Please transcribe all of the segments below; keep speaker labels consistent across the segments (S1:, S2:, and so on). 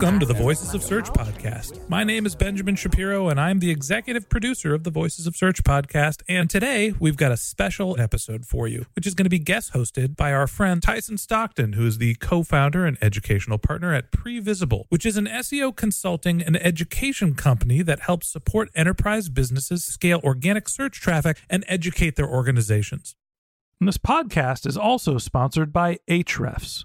S1: Welcome to the Voices of Search podcast. My name is Benjamin Shapiro, and I'm the executive producer of the Voices of Search podcast. And today we've got a special episode for you, which is going to be guest hosted by our friend Tyson Stockton, who is the co founder and educational partner at Previsible, which is an SEO consulting and education company that helps support enterprise businesses scale organic search traffic and educate their organizations. And this podcast is also sponsored by Ahrefs.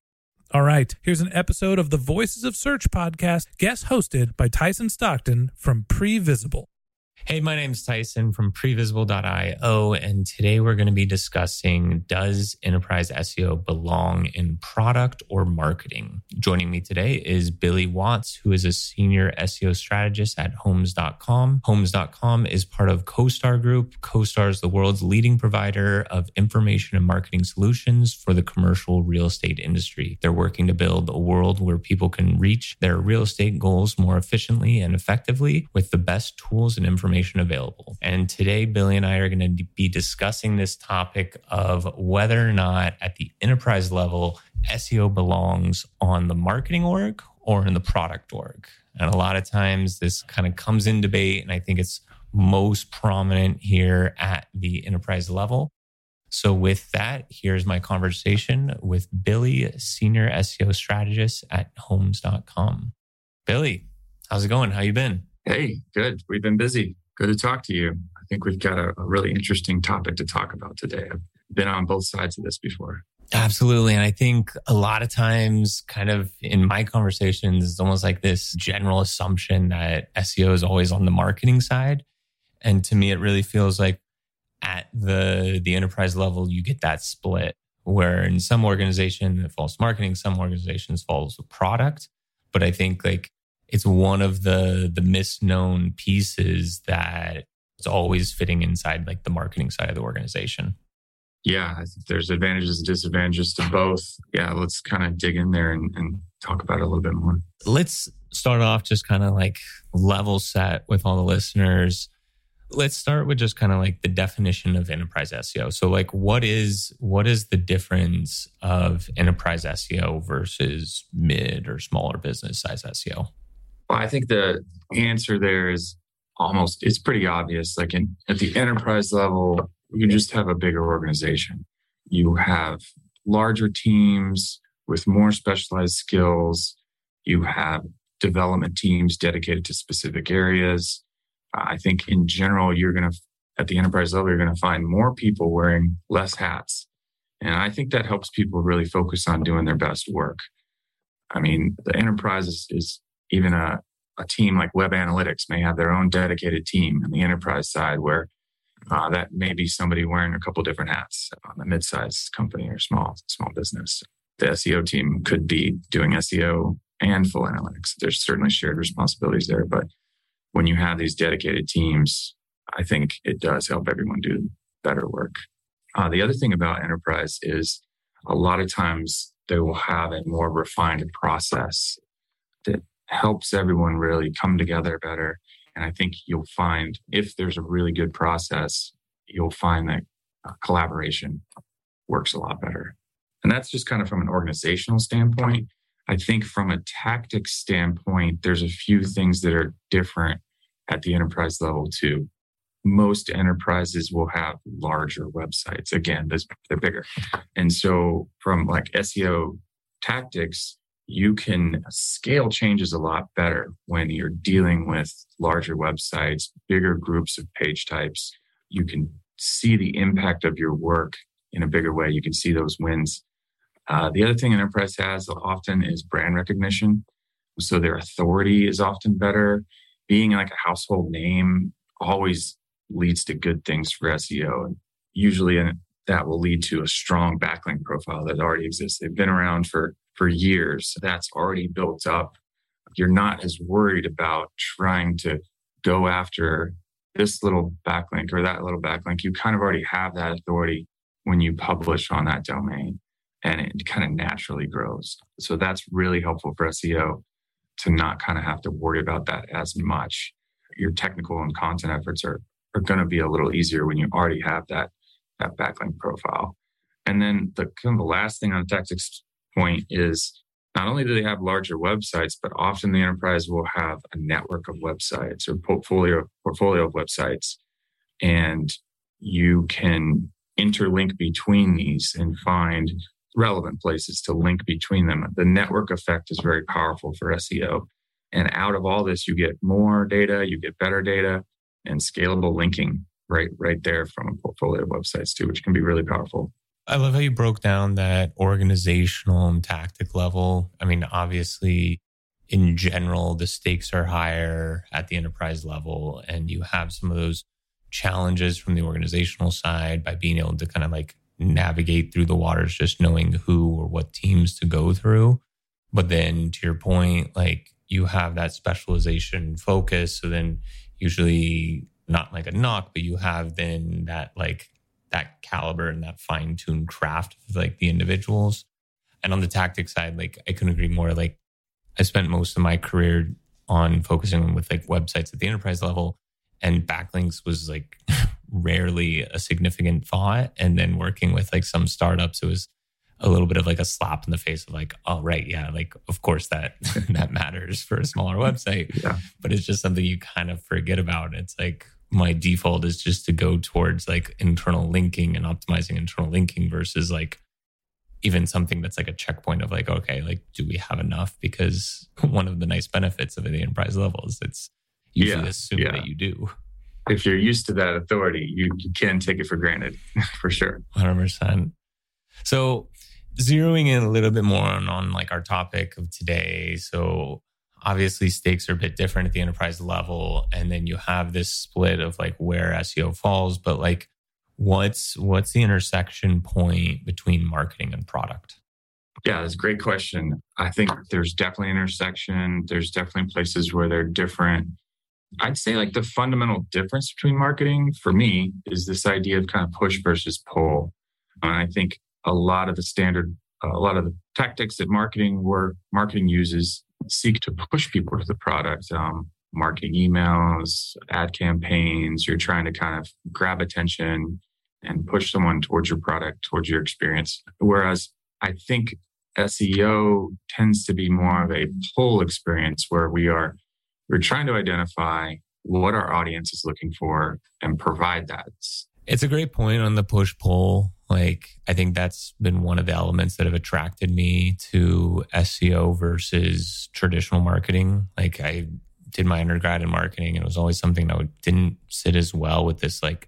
S1: All right, here's an episode of the Voices of Search podcast, guest hosted by Tyson Stockton from Previsible.
S2: Hey, my name's Tyson from previsible.io, and today we're going to be discussing Does enterprise SEO belong in product or marketing? Joining me today is Billy Watts, who is a senior SEO strategist at Homes.com. Homes.com is part of CoStar Group. CoStar is the world's leading provider of information and marketing solutions for the commercial real estate industry. They're working to build a world where people can reach their real estate goals more efficiently and effectively with the best tools and information available. And today, Billy and I are going to be discussing this topic of whether or not at the enterprise level, SEO belongs on the marketing org or in the product org. And a lot of times this kind of comes in debate, and I think it's most prominent here at the enterprise level. So, with that, here's my conversation with Billy, senior SEO strategist at homes.com. Billy, how's it going? How you been?
S3: Hey, good. We've been busy. Good to talk to you. I think we've got a, a really interesting topic to talk about today. I've been on both sides of this before.
S2: Absolutely. And I think a lot of times, kind of in my conversations, it's almost like this general assumption that SEO is always on the marketing side. And to me, it really feels like at the the enterprise level, you get that split where in some organization it falls marketing, some organizations falls product. But I think like it's one of the the misknown pieces that it's always fitting inside like the marketing side of the organization.
S3: Yeah, I think there's advantages and disadvantages to both. Yeah, let's kind of dig in there and, and talk about it a little bit more.
S2: Let's start off just kind of like level set with all the listeners. let's start with just kind of like the definition of enterprise SEO. So like what is what is the difference of enterprise SEO versus mid or smaller business size SEO?
S3: I think the answer there is almost it's pretty obvious. Like in at the enterprise level, you just have a bigger organization. You have larger teams with more specialized skills. You have development teams dedicated to specific areas. I think in general, you're going to, at the enterprise level, you're going to find more people wearing less hats. And I think that helps people really focus on doing their best work. I mean, the enterprise is, is even a, a team like web analytics may have their own dedicated team on the enterprise side where uh, that may be somebody wearing a couple different hats on a mid-sized company or small small business. The SEO team could be doing SEO and full analytics. There's certainly shared responsibilities there, but when you have these dedicated teams, I think it does help everyone do better work. Uh, the other thing about enterprise is a lot of times they will have a more refined process that helps everyone really come together better. And I think you'll find if there's a really good process, you'll find that uh, collaboration works a lot better. And that's just kind of from an organizational standpoint. I think from a tactics standpoint, there's a few things that are different at the enterprise level too. Most enterprises will have larger websites. Again, they're bigger. And so from like SEO tactics, you can scale changes a lot better when you're dealing with larger websites, bigger groups of page types. You can see the impact of your work in a bigger way. You can see those wins uh, the other thing enterprise has often is brand recognition. So their authority is often better. Being like a household name always leads to good things for SEO. And usually that will lead to a strong backlink profile that already exists. They've been around for, for years. That's already built up. You're not as worried about trying to go after this little backlink or that little backlink. You kind of already have that authority when you publish on that domain and it kind of naturally grows. So that's really helpful for SEO to not kind of have to worry about that as much. Your technical and content efforts are, are going to be a little easier when you already have that, that backlink profile. And then the kind of the last thing on tactics point is not only do they have larger websites, but often the enterprise will have a network of websites or portfolio portfolio of websites. And you can interlink between these and find relevant places to link between them. The network effect is very powerful for SEO. And out of all this, you get more data, you get better data, and scalable linking right right there from a portfolio of websites too, which can be really powerful.
S2: I love how you broke down that organizational and tactic level. I mean, obviously, in general, the stakes are higher at the enterprise level, and you have some of those challenges from the organizational side by being able to kind of like navigate through the waters just knowing who or what teams to go through. But then to your point, like you have that specialization focus. So then usually not like a knock, but you have then that like that caliber and that fine tuned craft of like the individuals. And on the tactic side, like I couldn't agree more. Like I spent most of my career on focusing with like websites at the enterprise level and backlinks was like rarely a significant thought. And then working with like some startups, it was a little bit of like a slap in the face of like, oh right, yeah, like of course that that matters for a smaller website. Yeah. But it's just something you kind of forget about. It's like my default is just to go towards like internal linking and optimizing internal linking versus like even something that's like a checkpoint of like, okay, like do we have enough? Because one of the nice benefits of the enterprise level is it's usually yeah, assume yeah. that you do
S3: if you're used to that authority, you, you can take it for granted for sure.
S2: 100%. So, zeroing in a little bit more on, on like our topic of today. So, obviously, stakes are a bit different at the enterprise level. And then you have this split of like where SEO falls, but like, what's what's the intersection point between marketing and product
S3: yeah that's a great question i think there's definitely intersection there's definitely places where they're different I'd say like the fundamental difference between marketing for me is this idea of kind of push versus pull. And I think a lot of the standard, a lot of the tactics that marketing where marketing uses seek to push people to the product. Um, marketing emails, ad campaigns. You're trying to kind of grab attention and push someone towards your product, towards your experience. Whereas I think SEO tends to be more of a pull experience where we are we're trying to identify what our audience is looking for and provide that.
S2: It's a great point on the push pull. Like, I think that's been one of the elements that have attracted me to SEO versus traditional marketing. Like, I did my undergrad in marketing and it was always something that didn't sit as well with this, like,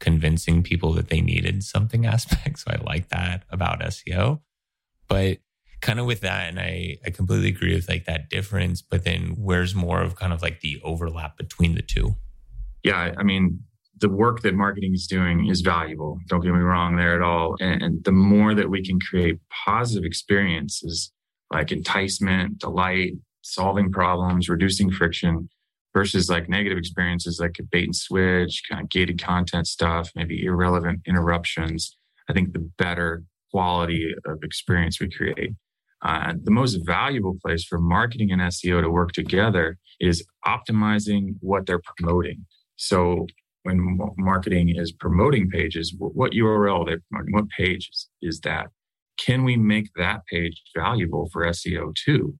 S2: convincing people that they needed something aspect. So I like that about SEO. But kind of with that, and I, I completely agree with like that difference, but then where's more of kind of like the overlap between the two?
S3: Yeah, I mean, the work that marketing is doing is valuable. Don't get me wrong there at all. And, and the more that we can create positive experiences like enticement, delight, solving problems, reducing friction, versus like negative experiences like bait and switch, kind of gated content stuff, maybe irrelevant interruptions. I think the better quality of experience we create. Uh, the most valuable place for marketing and SEO to work together is optimizing what they're promoting. So when marketing is promoting pages, what URL they're promoting, what page is that? Can we make that page valuable for SEO too?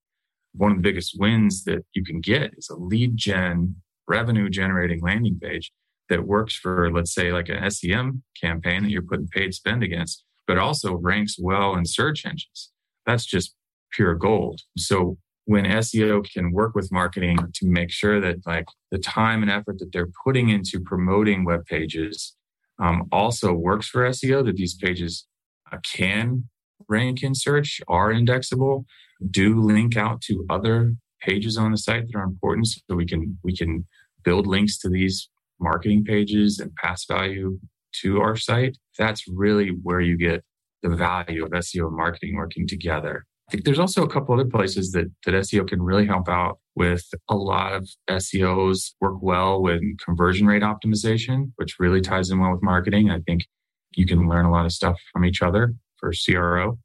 S3: One of the biggest wins that you can get is a lead gen revenue generating landing page that works for, let's say, like an SEM campaign that you're putting paid spend against, but also ranks well in search engines. That's just pure gold. So when SEO can work with marketing to make sure that like the time and effort that they're putting into promoting web pages um, also works for SEO, that these pages uh, can rank in search, are indexable, do link out to other pages on the site that are important, so we can we can build links to these marketing pages and pass value to our site. That's really where you get the value of SEO and marketing working together. There's also a couple other places that, that SEO can really help out with a lot of SEOs work well with conversion rate optimization, which really ties in well with marketing. I think you can learn a lot of stuff from each other for CRO.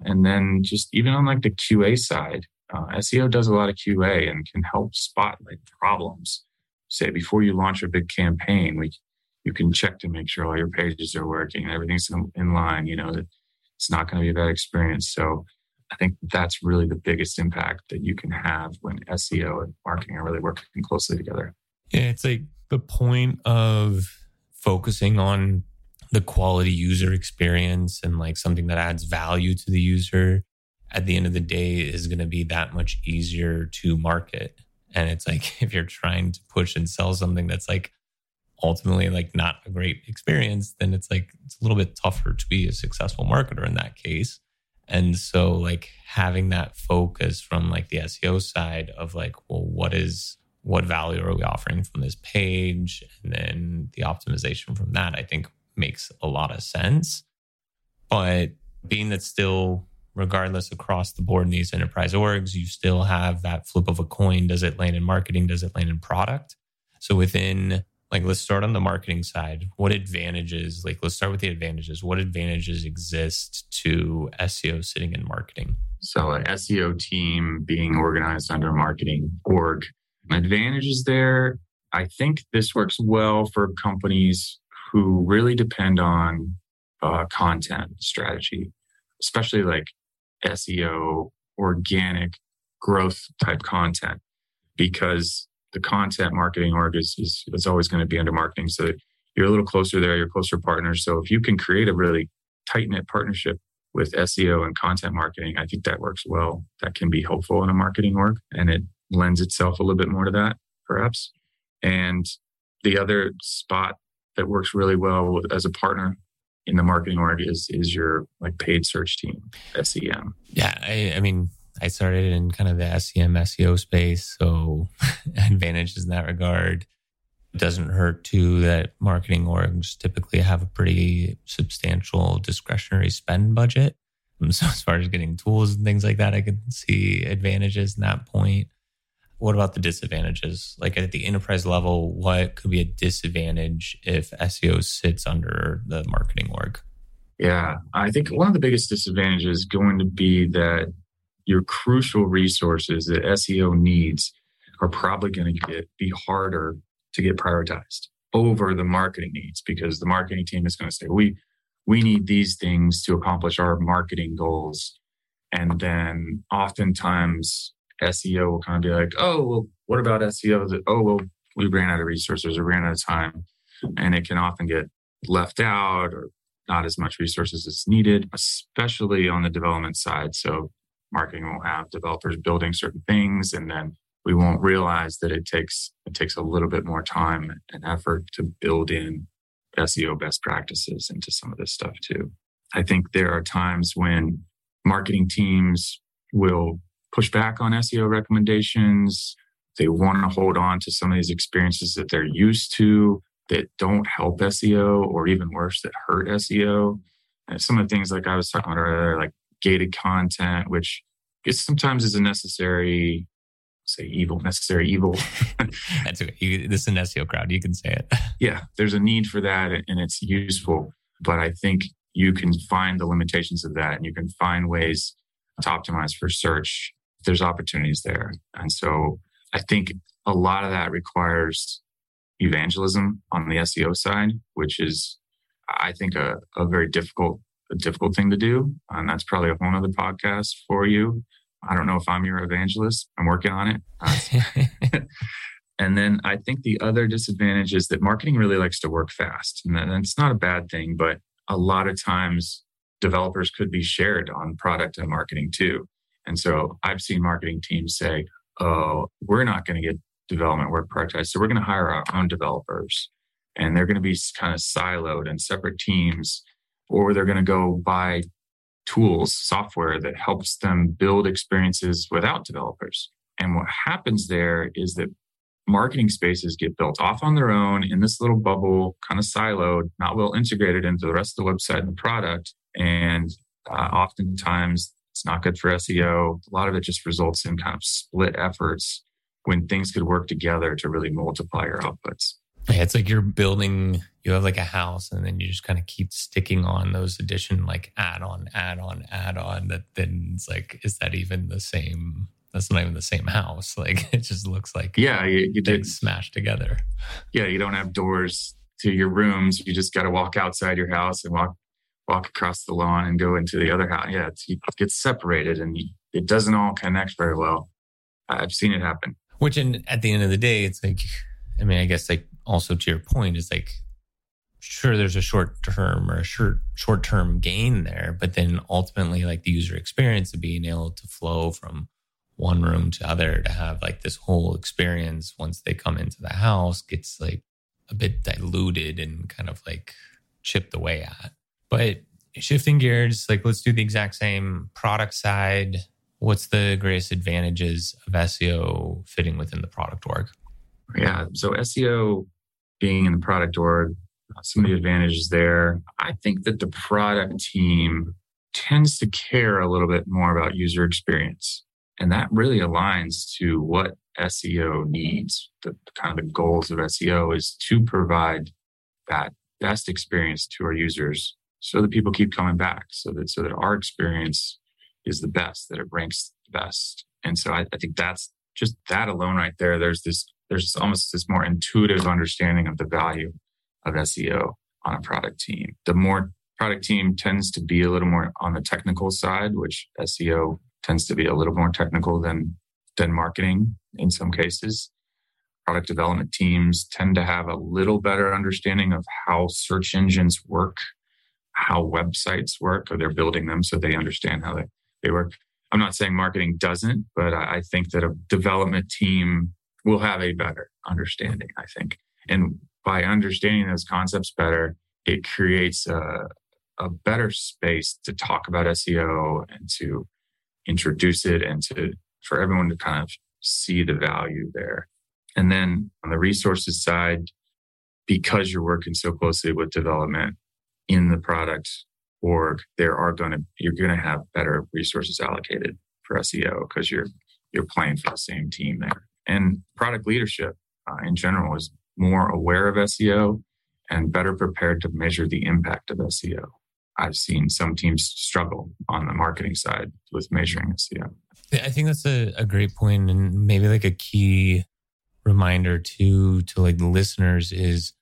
S3: And then just even on like the QA side, uh, SEO does a lot of QA and can help spot like problems. Say before you launch a big campaign, we you can check to make sure all your pages are working and everything's in, in line. You know that it's not going to be a bad experience. So I think that's really the biggest impact that you can have when SEO and marketing are really working closely together.
S2: Yeah, it's like the point of focusing on the quality user experience and like something that adds value to the user at the end of the day is going to be that much easier to market. And it's like if you're trying to push and sell something that's like ultimately like not a great experience, then it's like it's a little bit tougher to be a successful marketer in that case. And so like having that focus from like the SEO side of like, well, what is what value are we offering from this page? And then the optimization from that, I think makes a lot of sense. But being that still, regardless across the board in these enterprise orgs, you still have that flip of a coin. Does it land in marketing? Does it land in product? So within like let's start on the marketing side. What advantages like let's start with the advantages. What advantages exist to seo sitting in marketing?
S3: So an seo team being organized under marketing org. Advantages there i think this works well for companies who really depend on uh, content strategy especially like seo organic growth type content. Because the content marketing org is, is, is always going to be under marketing. So you're a little closer there, you're closer partners. So if you can create a really tight knit partnership with SEO and content marketing, I think that works well. That can be helpful in a marketing org and it lends itself a little bit more to that, perhaps. And the other spot that works really well as a partner in the marketing org is is your like paid search team, SEM.
S2: Yeah, I, I mean, I started in kind of the SEM SEO space, so advantages in that regard. It doesn't hurt too that marketing orgs typically have a pretty substantial discretionary spend budget. Um, so as far as getting tools and things like that, I can see advantages in that point. What about the disadvantages? Like at the enterprise level, what could be a disadvantage if SEO sits under the marketing org?
S3: Yeah, I think one of the biggest disadvantages is going to be that your crucial resources that SEO needs are probably going to get be harder to get prioritized over the marketing needs because the marketing team is going to say we we need these things to accomplish our marketing goals and then oftentimes SEO will kind of be like, oh, well, what about SEO? Oh, well, we ran out of resources or ran out of time. And it can often get left out or not as much resources as needed, especially on the development side. So marketing will have developers building certain things and then we won't realize that it takes it takes a little bit more time and effort to build in SEO best practices into some of this stuff too. I think there are times when marketing teams will push back on SEO recommendations. They want to hold on to some of these experiences that they're used to that don't help SEO or even worse, that hurt SEO. And some of the things like I was talking about earlier, like gated content, which is sometimes is a necessary, say evil, necessary evil.
S2: That's okay. this is an SEO crowd. You can say it.
S3: yeah, there's a need for that and it's useful. But I think you can find the limitations of that and you can find ways to optimize for search. There's opportunities there. And so I think a lot of that requires evangelism on the SEO side, which is, I think, a, a very difficult, a difficult thing to do. And that's probably a whole other podcast for you. I don't know if I'm your evangelist. I'm working on it. Uh, and then I think the other disadvantage is that marketing really likes to work fast. And that's not a bad thing, but a lot of times developers could be shared on product and marketing too. And so I've seen marketing teams say, oh, we're not going to get development work prioritized. So we're going to hire our own developers and they're going to be kind of siloed in separate teams, or they're going to go buy tools, software that helps them build experiences without developers. And what happens there is that marketing spaces get built off on their own in this little bubble, kind of siloed, not well integrated into the rest of the website and the product. And uh, oftentimes it's not good for SEO. A lot of it just results in kind of split efforts when things could work together to really multiply your outputs.
S2: Yeah, it's like you're building, you have like a house, and then you just kind of keep sticking on those addition, like add on, add on, add on. That then it's like, is that even the same? That's not even the same house. Like it just looks like
S3: yeah, you, you did
S2: smashed together.
S3: Yeah, you don't have doors to your rooms. You just got to walk outside your house and walk walk across the lawn and go into the other house. Yeah, it gets separated and it doesn't all connect very well. I've seen it happen.
S2: Which, in, at the end of the day, it's like, I mean, I guess like also to your point is like, sure, there's a short term or a short short term gain there, but then ultimately, like the user experience of being able to flow from one room to other to have like this whole experience once they come into the house gets like a bit diluted and kind of like chipped away at. But shifting gears, like let's do the exact same product side what's the greatest advantages of SEO fitting within the product org?
S3: Yeah, so SEO being in the product org, uh, some of the advantages there. I think that the product team tends to care a little bit more about user experience. And that really aligns to what SEO needs. The kind of the goals of SEO is to provide that best experience to our users so that people keep coming back, so that so that our experience is the best, that it ranks the best. And so I, I think that's just that alone right there. There's this, there's almost this more intuitive understanding of the value of SEO on a product team. The more product team tends to be a little more on the technical side, which SEO tends to be a little more technical than than marketing in some cases. Product development teams tend to have a little better understanding of how search engines work, how websites work, or they're building them so they understand how they they work. I'm not saying marketing doesn't, but I think that a development team will have a better understanding, I think. And by understanding those concepts better, it creates a, a better space to talk about SEO and to introduce it and to for everyone to kind of see the value there. And then on the resources side, because you're working so closely with development in the product org, there are going to you're going to have better resources allocated for SEO because you're you're playing for the same team there. And product leadership uh, in general is more aware of SEO and better prepared to measure the impact of SEO. I've seen some teams struggle on the marketing side with measuring SEO.
S2: I think that's a, a great point and maybe like a key reminder too to like the listeners is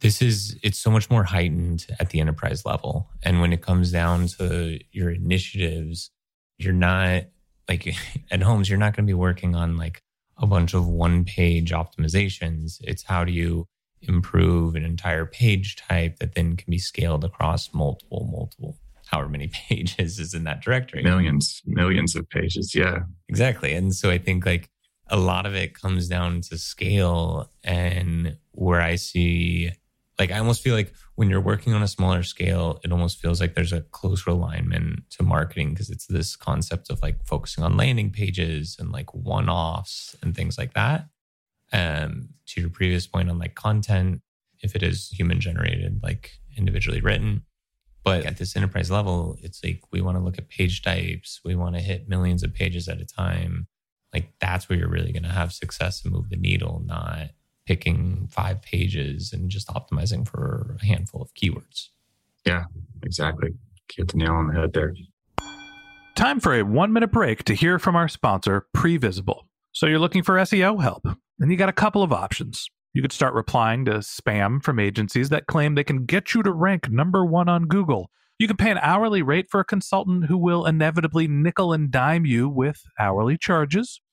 S2: this is it's so much more heightened at the enterprise level and when it comes down to your initiatives you're not like at homes you're not going to be working on like a bunch of one page optimizations. It's how do you improve an entire page type that then can be scaled across multiple multiple however many pages is in that directory.
S3: Millions millions of pages yeah.
S2: Exactly. And so i think like a lot of it comes down to scale. And where i see like I almost feel like when you're working on a smaller scale, it almost feels like there's a closer alignment to marketing because it's this concept of like focusing on landing pages and like one offs and things like that. Um, to your previous point on like content, if it is human generated, like individually written. But at this enterprise level, it's like we want to look at page types, we want to hit millions of pages at a time. Like that's where you're really going to have success and move the needle, not picking five pages and just optimizing for a handful of keywords.
S3: Yeah, exactly. Get the nail on the head there.
S1: Time for a one minute break to hear from our sponsor, Previsible. So you're looking for SEO help, and you got a couple of options. You could start replying to spam from agencies that claim they can get you to rank number one on Google. You can pay an hourly rate for a consultant who will inevitably nickel and dime you with hourly charges.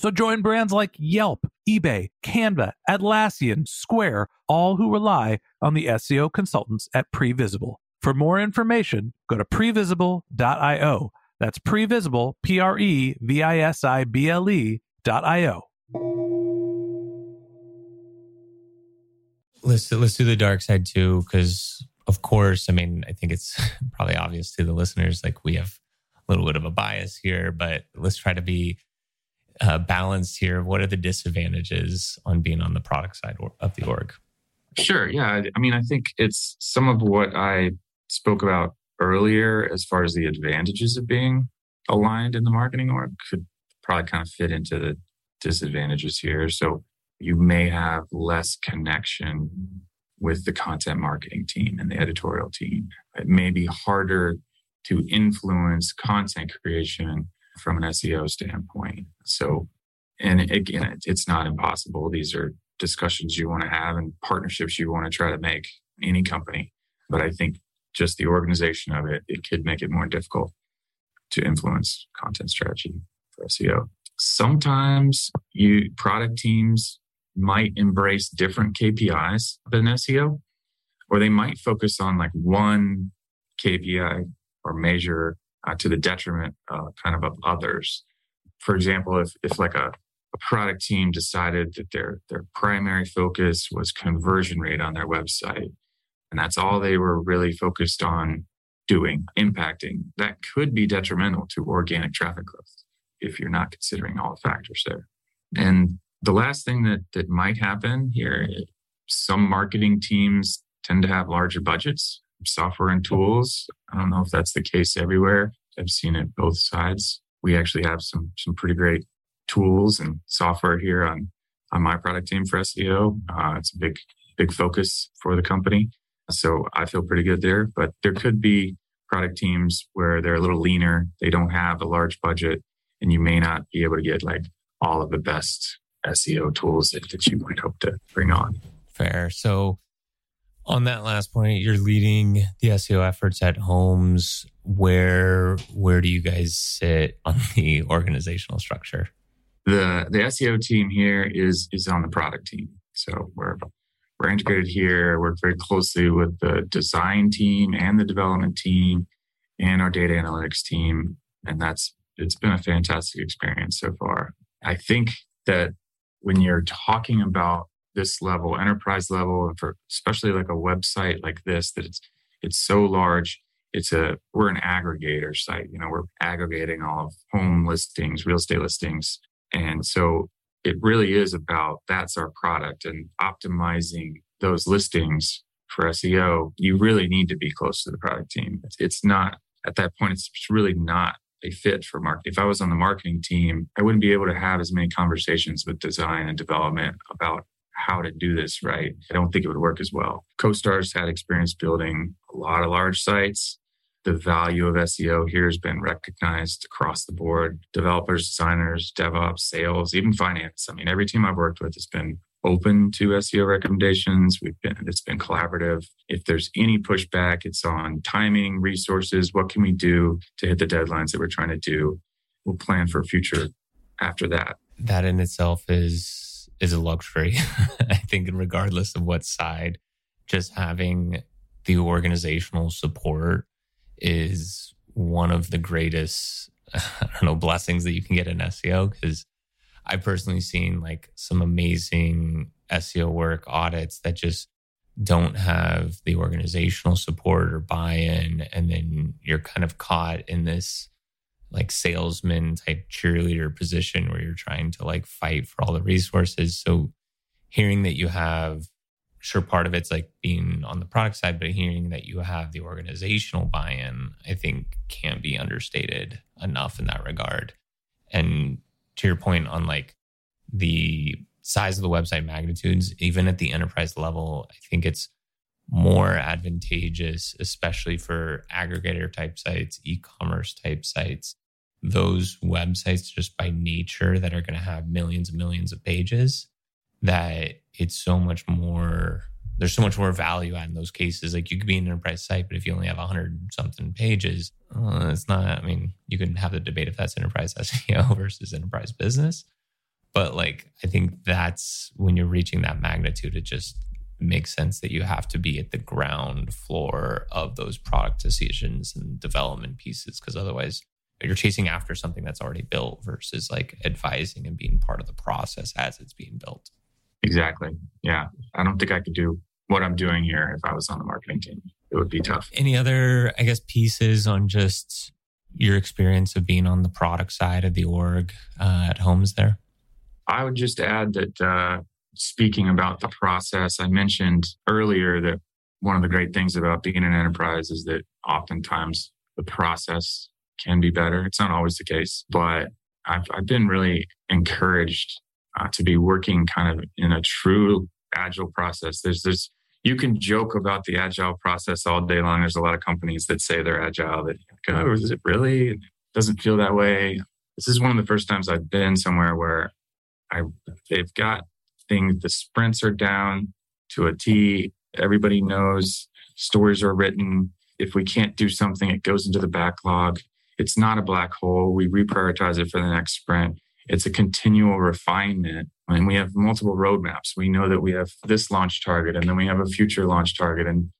S1: So join brands like Yelp, eBay, Canva, Atlassian, Square, all who rely on the SEO consultants at Previsible. For more information, go to previsible.io. That's previsible, P R E V I S I B L E.io.
S2: Let's let's do the dark side too, because of course, I mean, I think it's probably obvious to the listeners, like we have a little bit of a bias here, but let's try to be uh, balance here? What are the disadvantages on being on the product side of the org?
S3: Sure. Yeah. I mean, I think it's some of what I spoke about earlier as far as the advantages of being aligned in the marketing org could probably kind of fit into the disadvantages here. So you may have less connection with the content marketing team and the editorial team. It may be harder to influence content creation from an SEO standpoint. So, and again, it's not impossible. These are discussions you want to have and partnerships you want to try to make any company. But I think just the organization of it, it could make it more difficult to influence content strategy for SEO. Sometimes you product teams might embrace different KPIs than SEO, or they might focus on like one KPI or measure uh, to the detriment uh, kind of of others. For example, if, if like a, a product team decided that their, their primary focus was conversion rate on their website, and that's all they were really focused on doing, impacting, that could be detrimental to organic traffic growth if you're not considering all the factors there. And the last thing that, that might happen here, some marketing teams tend to have larger budgets software and tools. I don't know if that's the case everywhere. I've seen it both sides. We actually have some some pretty great tools and software here on on my product team for SEO. Uh, it's a big big focus for the company, so I feel pretty good there. But there could be product teams where they're a little leaner. They don't have a large budget, and you may not be able to get like all of the best SEO tools that, that you might hope to bring on.
S2: Fair. So on that last point, you're leading the SEO efforts at Homes. Where where do you guys sit on the organizational structure?
S3: The the SEO team here is is on the product team. So we're we're integrated here. Work very closely with the design team and the development team and our data analytics team. And that's it's been a fantastic experience so far. I think that when you're talking about this level, enterprise level, and for especially like a website like this, that it's it's so large. It's a we're an aggregator site. You know, we're aggregating all of home listings, real estate listings, and so it really is about that's our product and optimizing those listings for SEO. You really need to be close to the product team. It's, it's not at that point. It's really not a fit for marketing. If I was on the marketing team, I wouldn't be able to have as many conversations with design and development about how to do this right. I don't think it would work as well. CoStar's had experience building a lot of large sites. The value of SEO here has been recognized across the board. Developers, designers, DevOps, sales, even finance. I mean, every team I've worked with has been open to SEO recommendations. We've been it's been collaborative. If there's any pushback, it's on timing, resources. What can we do to hit the deadlines that we're trying to do? We'll plan for future after that.
S2: That in itself is is a luxury. I think regardless of what side, just having the organizational support is one of the greatest I don't know blessings that you can get in SEO because I've personally seen like some amazing SEO work audits that just don't have the organizational support or buy-in and then you're kind of caught in this like salesman type cheerleader position where you're trying to like fight for all the resources. So hearing that you have sure part of it's like being on the product side but hearing that you have the organizational buy-in i think can't be understated enough in that regard. And to your point on like the size of the website magnitudes, even at the enterprise level, I think it's more advantageous, especially for aggregator type sites, e commerce type sites. Those websites, just by nature, that are going to have millions and millions of pages, that it's so much more, there's so much more value in those cases. Like you could be an enterprise site, but if you only have 100 something pages, uh, it's not, I mean, you can have the debate if that's enterprise SEO versus enterprise business. But like, I think that's when you're reaching that magnitude, it just makes sense that you have to be at the ground floor of those product decisions and development pieces. Cause otherwise, you're chasing after something that's already built versus like advising and being part of the process as it's being built.
S3: Exactly. Yeah. I don't think I could do what I'm doing here if I was on the marketing team. It would be tough.
S2: Any other, I guess, pieces on just your experience of being on the product side of the org uh, at Homes there?
S3: I would just add that uh, speaking about the process, I mentioned earlier that one of the great things about being an enterprise is that oftentimes the process can be better. It's not always the case, but I've, I've been really encouraged uh, to be working kind of in a true agile process. There's there's you can joke about the agile process all day long. There's a lot of companies that say they're agile that go, oh, is it really? It doesn't feel that way. This is one of the first times I've been somewhere where I they've got things. The sprints are down to a T. Everybody knows stories are written. If we can't do something, it goes into the backlog. It's not a black hole. We reprioritize it for the next sprint. It's a continual refinement. And we have multiple roadmaps. We know that we have this launch target and then we have a future launch target. And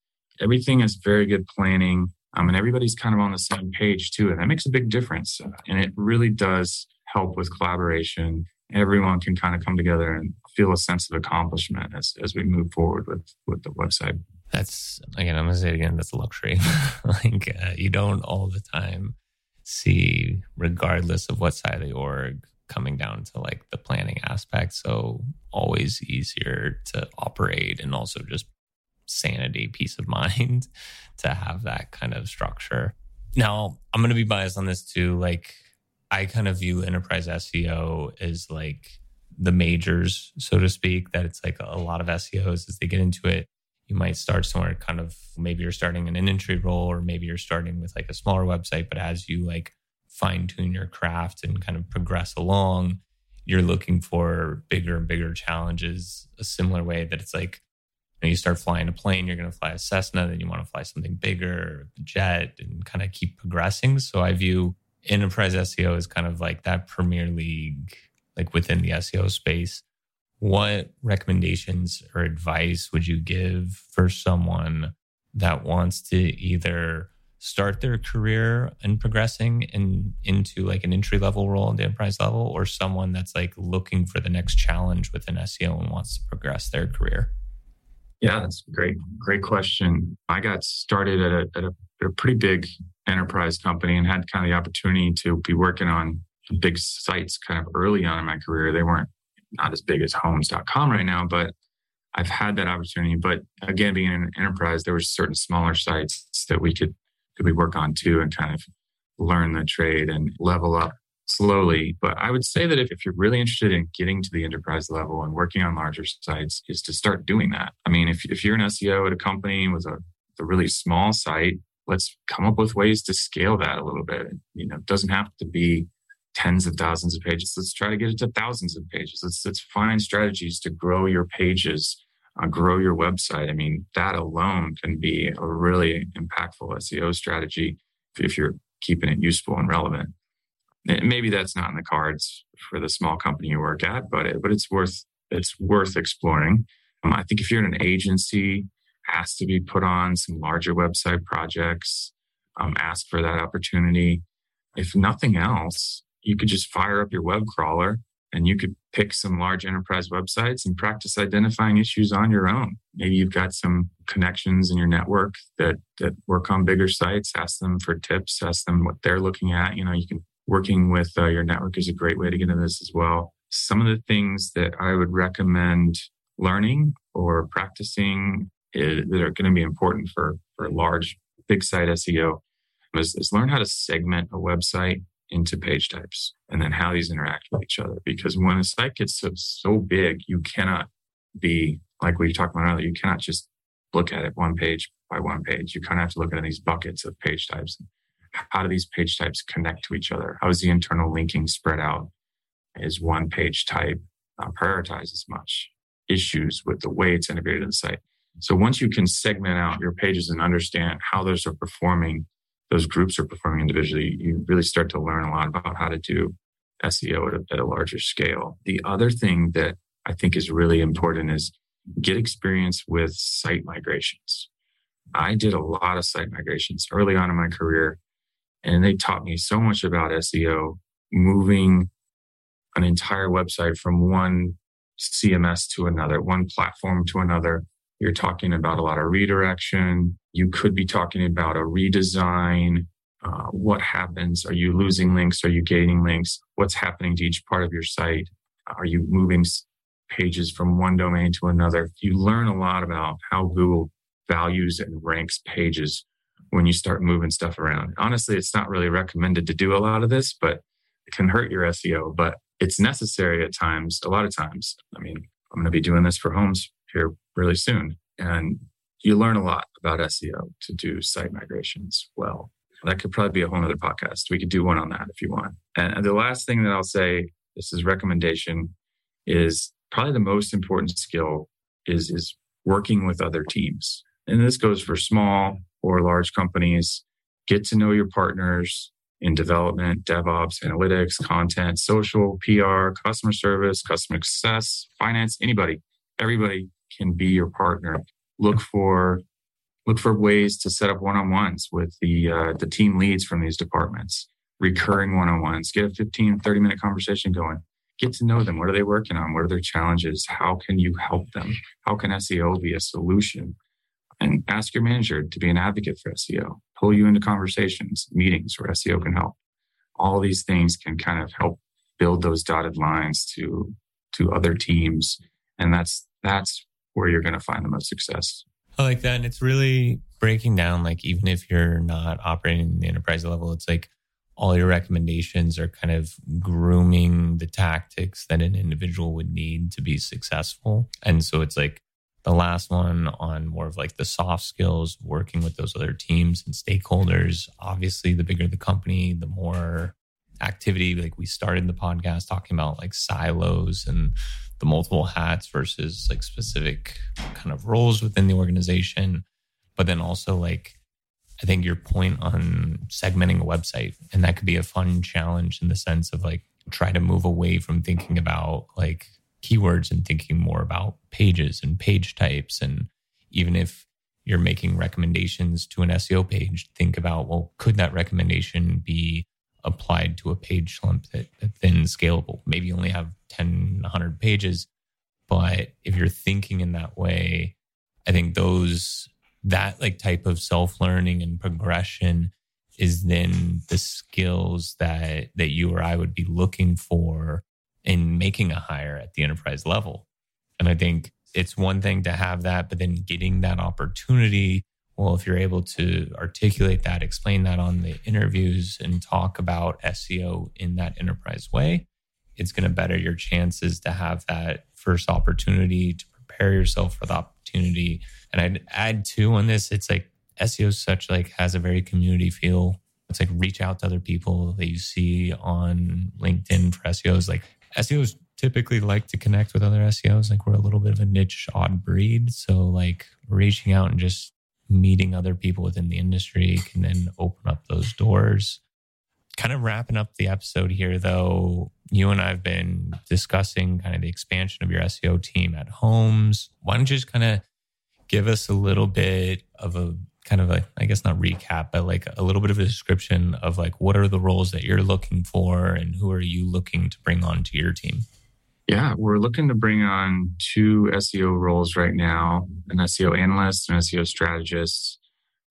S3: everything is very good planning. Um, and everybody's kind of on the same page too. And that makes a big difference. And it really does help with collaboration everyone can kind of come together and feel a sense of accomplishment as, as we move forward with, with the website.
S2: That's again, I'm gonna say it again. That's a luxury. like uh, you don't all the time see, regardless of what side of the org, coming down to like the planning aspect. So always easier to operate and also just sanity, peace of mind to have that kind of structure. Now, I'm to be biased on this too. Like, I kind of view enterprise SEO as like the majors, so to speak, that it's like a lot of SEOs as they get into it. You might start somewhere kind of maybe you're starting in an entry role or maybe you're starting with like a smaller website, but as you like fine tune your craft and kind of progress along, you're looking for bigger and bigger challenges, a similar way that it's like you, know, you start flying a plane, you're going to fly a Cessna, then you want to fly something bigger, a jet, and kind of keep progressing. So I view enterprise SEO is kind of like that premier league, like within the SEO space. What recommendations or advice would you give for someone that wants to either start their career and progressing in, into like an entry level role at the enterprise level or someone that's like looking for the next challenge within SEO and wants to progress their career?
S3: Yeah, that's a great, great question. I got started at a, at a, a pretty big enterprise company and had kind of the opportunity to be working on big sites kind of early on in my career. They weren't not as big as homes.com right now, but I've had that opportunity. But again, being an enterprise, there were certain smaller sites that we could that we work on too and kind of learn the trade and level up slowly. But I would say that if, if you're really interested in getting to the enterprise level and working on larger sites, is to start doing that. I mean, if, if you're an SEO at a company with a, a really small site, let's come up with ways to scale that a little bit. You know, it doesn't have to be tens of thousands of pages. Let's try to get it to thousands of pages. Let's, let's find strategies to grow your pages, uh, grow your website. I mean, that alone can be a really impactful SEO strategy if you're keeping it useful and relevant. maybe that's not in the cards for the small company you work at, but it, but it's worth it's worth exploring. Um, I think if you're in an agency, has to be put on some larger website projects. Um, ask for that opportunity. If nothing else, you could just fire up your web crawler and you could pick some large enterprise websites and practice identifying issues on your own. Maybe you've got some connections in your network that that work on bigger sites. Ask them for tips. Ask them what they're looking at. You know, you can working with uh, your network is a great way to get into this as well. Some of the things that I would recommend learning or practicing that are going to be important for for large big site SEO is, is learn how to segment a website into page types and then how these interact with each other. Because when a site gets so, so big, you cannot be like we talked about earlier, you cannot just look at it one page by one page. You kind of have to look at these buckets of page types. How do these page types connect to each other? How is the internal linking spread out? Is one page type uh, prioritize as much issues with the way it's integrated in the site? So once you can segment out your pages and understand how those are performing those groups are performing individually, you really start to learn a lot about how to do SEO at a, at a larger scale. The other thing that I think is really important is get experience with site migrations. I did a lot of site migrations early on in my career, and they taught me so much about SEO, moving an entire website from one CMS to another, one platform to another, you're talking about a lot of redirection. You could be talking about a redesign. Uh, what happens? Are you losing links? Are you gaining links? What's happening to each part of your site? Are you moving pages from one domain to another? You learn a lot about how Google values and ranks pages when you start moving stuff around. Honestly, it's not really recommended to do a lot of this, but it can hurt your SEO, but it's necessary at times, a lot of times. I mean, I'm going to be doing this for homes here really soon. And you learn a lot about SEO to do site migrations well. That could probably be a whole other podcast. We could do one on that if you want. And the last thing that I'll say, this is recommendation, is probably the most important skill is, is working with other teams. And this goes for small or large companies. Get to know your partners in development, DevOps, analytics, content, social, PR, customer service, customer success, finance, anybody, everybody can be your partner. Look for look for ways to set up one-on-ones with the uh, the team leads from these departments. Recurring one-on-ones. Get a 15 30 minute conversation going. Get to know them. What are they working on? What are their challenges? How can you help them? How can seo be a solution? And ask your manager to be an advocate for seo pull you into conversations meetings where seo can help. All these things can kind of help build those dotted lines to to other teams. And that's that's where you're going to find the most success.
S2: I like that. And it's really breaking down, like, even if you're not operating in the enterprise level, it's like all your recommendations are kind of grooming the tactics that an individual would need to be successful. And so it's like the last one on more of like the soft skills, working with those other teams and stakeholders. Obviously, the bigger the company, the more activity. Like we started the podcast talking about like silos and the multiple hats versus like specific kind of roles within the organization. But then also like I think your point on segmenting a website, and that could be a fun challenge in the sense of like try to move away from thinking about like keywords and thinking more about pages and page types. And even if you're making recommendations to an SEO page, think about, well, could that recommendation be applied to a page lump that, that then scalable? Maybe you only have 10, 100 pages. But if you're thinking in that way, I think those, that like type of self learning and progression is then the skills that, that you or I would be looking for in making a hire at the enterprise level. And I think it's one thing to have that, but then getting that opportunity. Well, if you're able to articulate that, explain that on the interviews and talk about SEO in that enterprise way, it's going to better your chances to have that first opportunity to prepare yourself for the opportunity. And I'd add too on this, it's like SEO such like has a very community feel. It's like reach out to other people that you see on LinkedIn for SEOs. Like SEOs typically like to connect with other SEOs. Like we're a little bit of a niche odd breed. So like reaching out and just meeting other people within the industry can then open up those doors. Kind of wrapping up the episode here though, you and I've been discussing kind of the expansion of your SEO team at Homes. Why don't you just kind of give us a little bit of a kind of a, I guess not recap, but like a little bit of a description of like what are the roles that you're looking for and who are you looking to bring on to your team?
S3: Yeah, we're looking to bring on two SEO roles right now an SEO analyst and SEO strategist.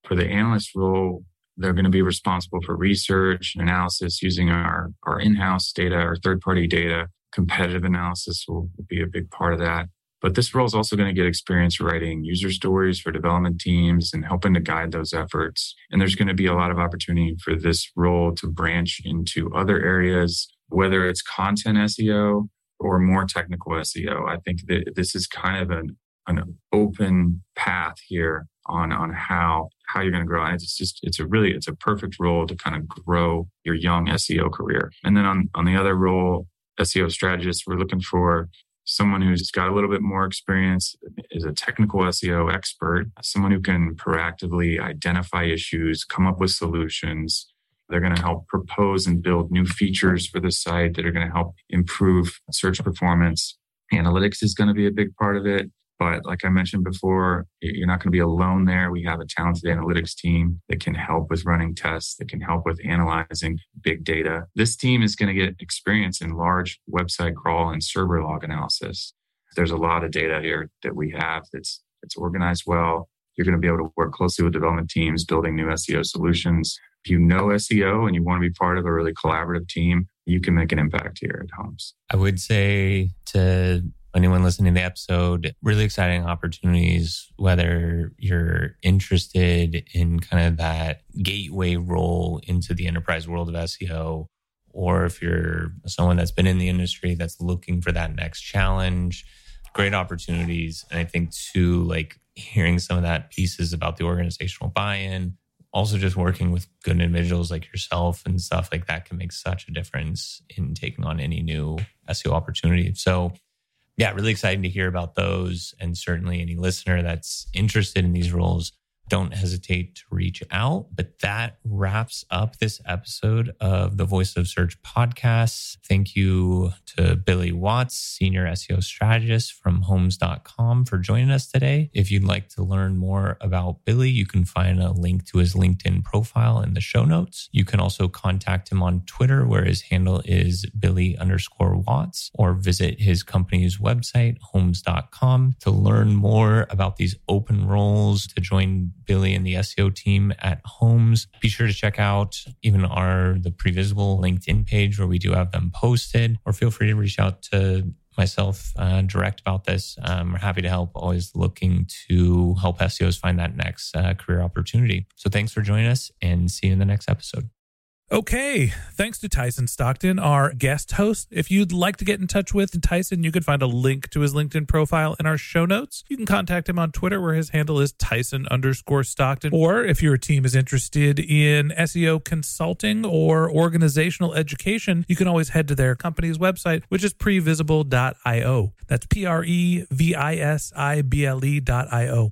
S3: For the analyst role, they're going to be responsible for research and analysis using our, our in house data, our third party data. Competitive analysis will, will be a big part of that. But this role is also going to get experience writing user stories for development teams and helping to guide those efforts. And there's going to be a lot of opportunity for this role to branch into other areas, whether it's content SEO or more technical SEO. I think that this is kind of an, an open path here on on how how you're going to grow. And it's just it's a really it's a perfect role to kind of grow your young SEO career. And then on on the other role, SEO strategist, we're looking for someone who's got a little bit more experience is a technical SEO expert, someone who can proactively identify issues, come up with solutions, they're going to help propose and build new features for the site that are going to help improve search performance. Analytics is going to be a big part of it. But like I mentioned before, you're not going to be alone there. We have a talented analytics team that can help with running tests, that can help with analyzing big data. This team is going to get experience in large website crawl and server log analysis. There's a lot of data here that we have that's, that's organized well. You're going to be able to work closely with development teams, building new SEO solutions if you know SEO and you want to be part of a really collaborative team, you can make an impact here at Homes.
S2: I would say to anyone listening to the episode, really exciting opportunities, whether you're interested in kind of that gateway role into the enterprise world of SEO, or if you're someone that's been in the industry that's looking for that next challenge, great opportunities. And I think too, like hearing some of that pieces about the organizational buy-in, also just working with good individuals like yourself and stuff like that can make such a difference in taking on any new SEO opportunity. So, yeah, really exciting to hear about those. And certainly any listener that's interested in these roles, don't hesitate to reach out. But that wraps up this episode of the Voice of Search podcast. Thank you to Billy Watts, Senior SEO Strategist from Homes.com, for joining us today. If you'd like to learn more about Billy, you can find a link to his LinkedIn profile in the show notes. You can also contact him on Twitter, where his handle is Billy underscore Watts, or visit his company's website, Homes.com, to learn more about these open roles to join Billy and the SEO team at Homes. Be sure to check out even our the Previsible LinkedIn page where we do have them posted, or feel free to reach out to myself uh, direct about this. Um, we're happy to help. Always looking to help SEOs find that next uh, career opportunity. So thanks for joining us, and see you in the next episode.
S1: Okay, thanks to Tyson Stockton, our guest host. If you'd like to get in touch with Tyson, you can find a link to his LinkedIn profile in our show notes. You can contact him on Twitter, where his handle is Tyson underscore Stockton. Or if your team is interested in SEO consulting or organizational education, you can always head to their company's website, which is previsible.io. That's P R E V I S I B L E.io.